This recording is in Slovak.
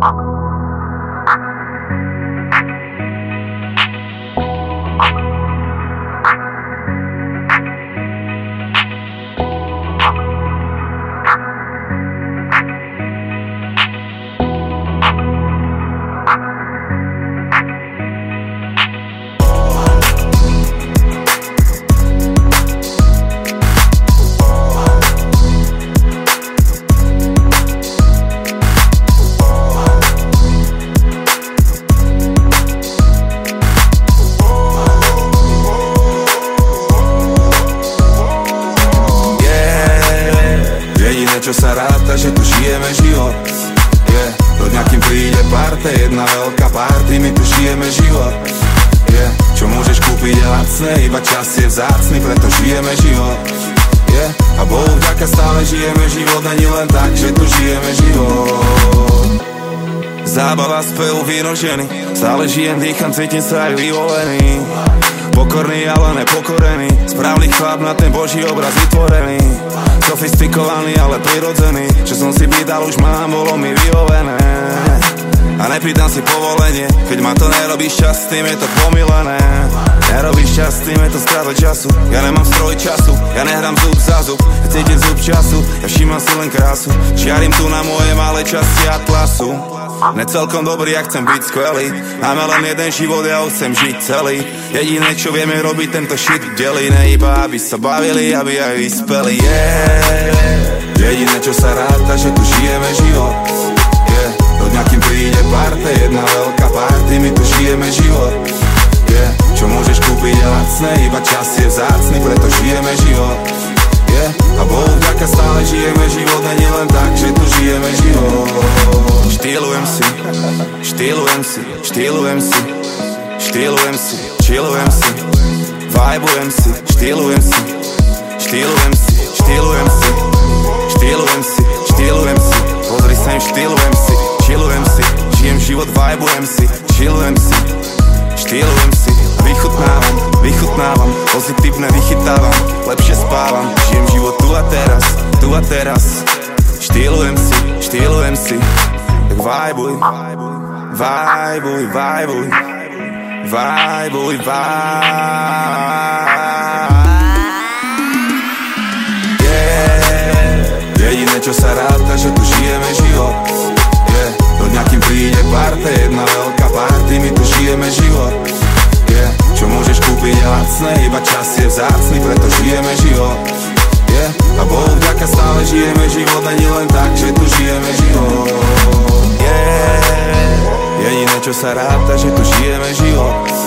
Yeah, čo sa ráta, že tu žijeme život. Yeah, do dňa kým príde parte, jedna veľká party, my tu žijeme život. Yeah, čo môžeš kúpiť je lacné, iba čas je vzácny, preto žijeme život. Yeah, a Bohu vďaka stále žijeme život, ani len tak, že tu žijeme život. Zábava, spev, víno, ženy Stále žijem, dýcham, cítim sa aj vyvolený. Pokorný, ale nepokorený Správny chlap na ten boží obraz vytvorený. Sofistikovaný, ale prirodzený. Čo som si pýtal, už mám, bolo mi vyhovené nepýtam si povolenie. Keď ma to nerobí šťastným, je to pomilené. Nerobíš šťastným, je to strata času. Ja nemám stroj času, ja nehrám zub za zub. Ja cítim zub času, ja všímam si len krásu. Čiarím tu na moje malé časti atlasu. Necelkom dobrý, ja chcem byť skvelý. Máme len jeden život, ja ho chcem žiť celý. Jediné, čo vieme robiť, tento shit delí Ne iba, aby sa bavili, aby aj vyspeli. Yeah. Jediné, čo sa ráta, že tu žijeme život Štýlujem si, štýlujem si, štýlujem si chillujem si Vibujem si, štýlujem si Štýlujem si, štýlujem si Štýlujem si, štýlujem si. Pozri sem, štýlujem si, chillujem si Žijem život, vibujem si, chillujem si Štýlujem si, vychutnávam, vychutnávam Pozitívne vychytávam, lepšie spávam Žijem život tu a teraz, tu a teraz Tak vibuj, vibuj, vibuj Vibuj, vibuj Yeah Jediné čo sa ráta, že tu žijeme život. Yeah Do dňa príde parte, jedna veľká party My tu žijeme život. Yeah Čo môžeš kúpiť je lacné, iba čas je vzácny Preto žijeme život. Yeah A Bohu vďaka stále žijeme život Ani len tak, že tu žijeme život Yeah Jediné čo sa ráta, že tu žijeme život